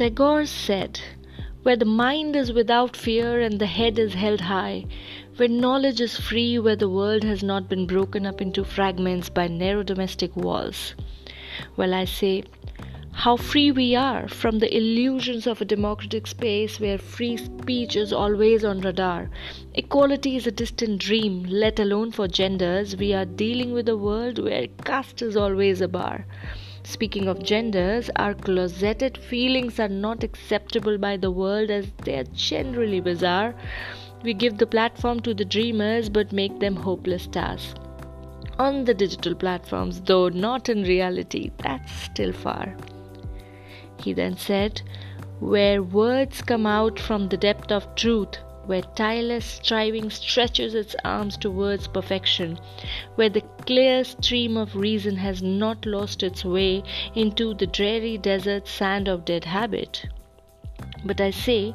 Tagore said, Where the mind is without fear and the head is held high, where knowledge is free, where the world has not been broken up into fragments by narrow domestic walls. Well, I say, how free we are from the illusions of a democratic space where free speech is always on radar. Equality is a distant dream, let alone for genders. We are dealing with a world where caste is always a bar. Speaking of genders, our closeted feelings are not acceptable by the world as they are generally bizarre. We give the platform to the dreamers but make them hopeless stars. On the digital platforms, though not in reality, that's still far. He then said, Where words come out from the depth of truth, where tireless striving stretches its arms towards perfection, where the clear stream of reason has not lost its way into the dreary desert sand of dead habit. But I say,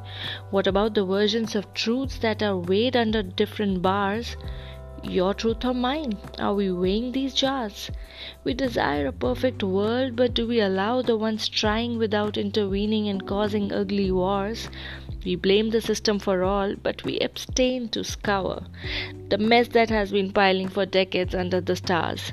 what about the versions of truths that are weighed under different bars? Your truth or mine? Are we weighing these jars? We desire a perfect world, but do we allow the ones trying without intervening and causing ugly wars? We blame the system for all, but we abstain to scour the mess that has been piling for decades under the stars.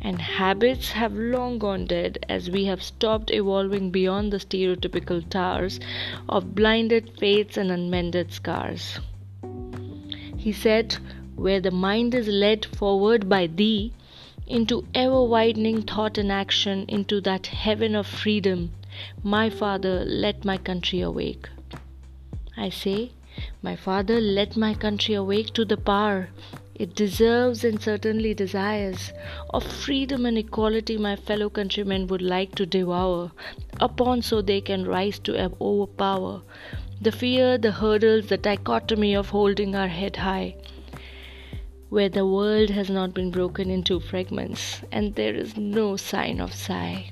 And habits have long gone dead as we have stopped evolving beyond the stereotypical towers of blinded fates and unmended scars. He said, where the mind is led forward by thee into ever widening thought and action into that heaven of freedom. My Father, let my country awake. I say, My Father, let my country awake to the power it deserves and certainly desires of freedom and equality my fellow countrymen would like to devour upon so they can rise to overpower the fear, the hurdles, the dichotomy of holding our head high where the world has not been broken into fragments and there is no sign of sigh.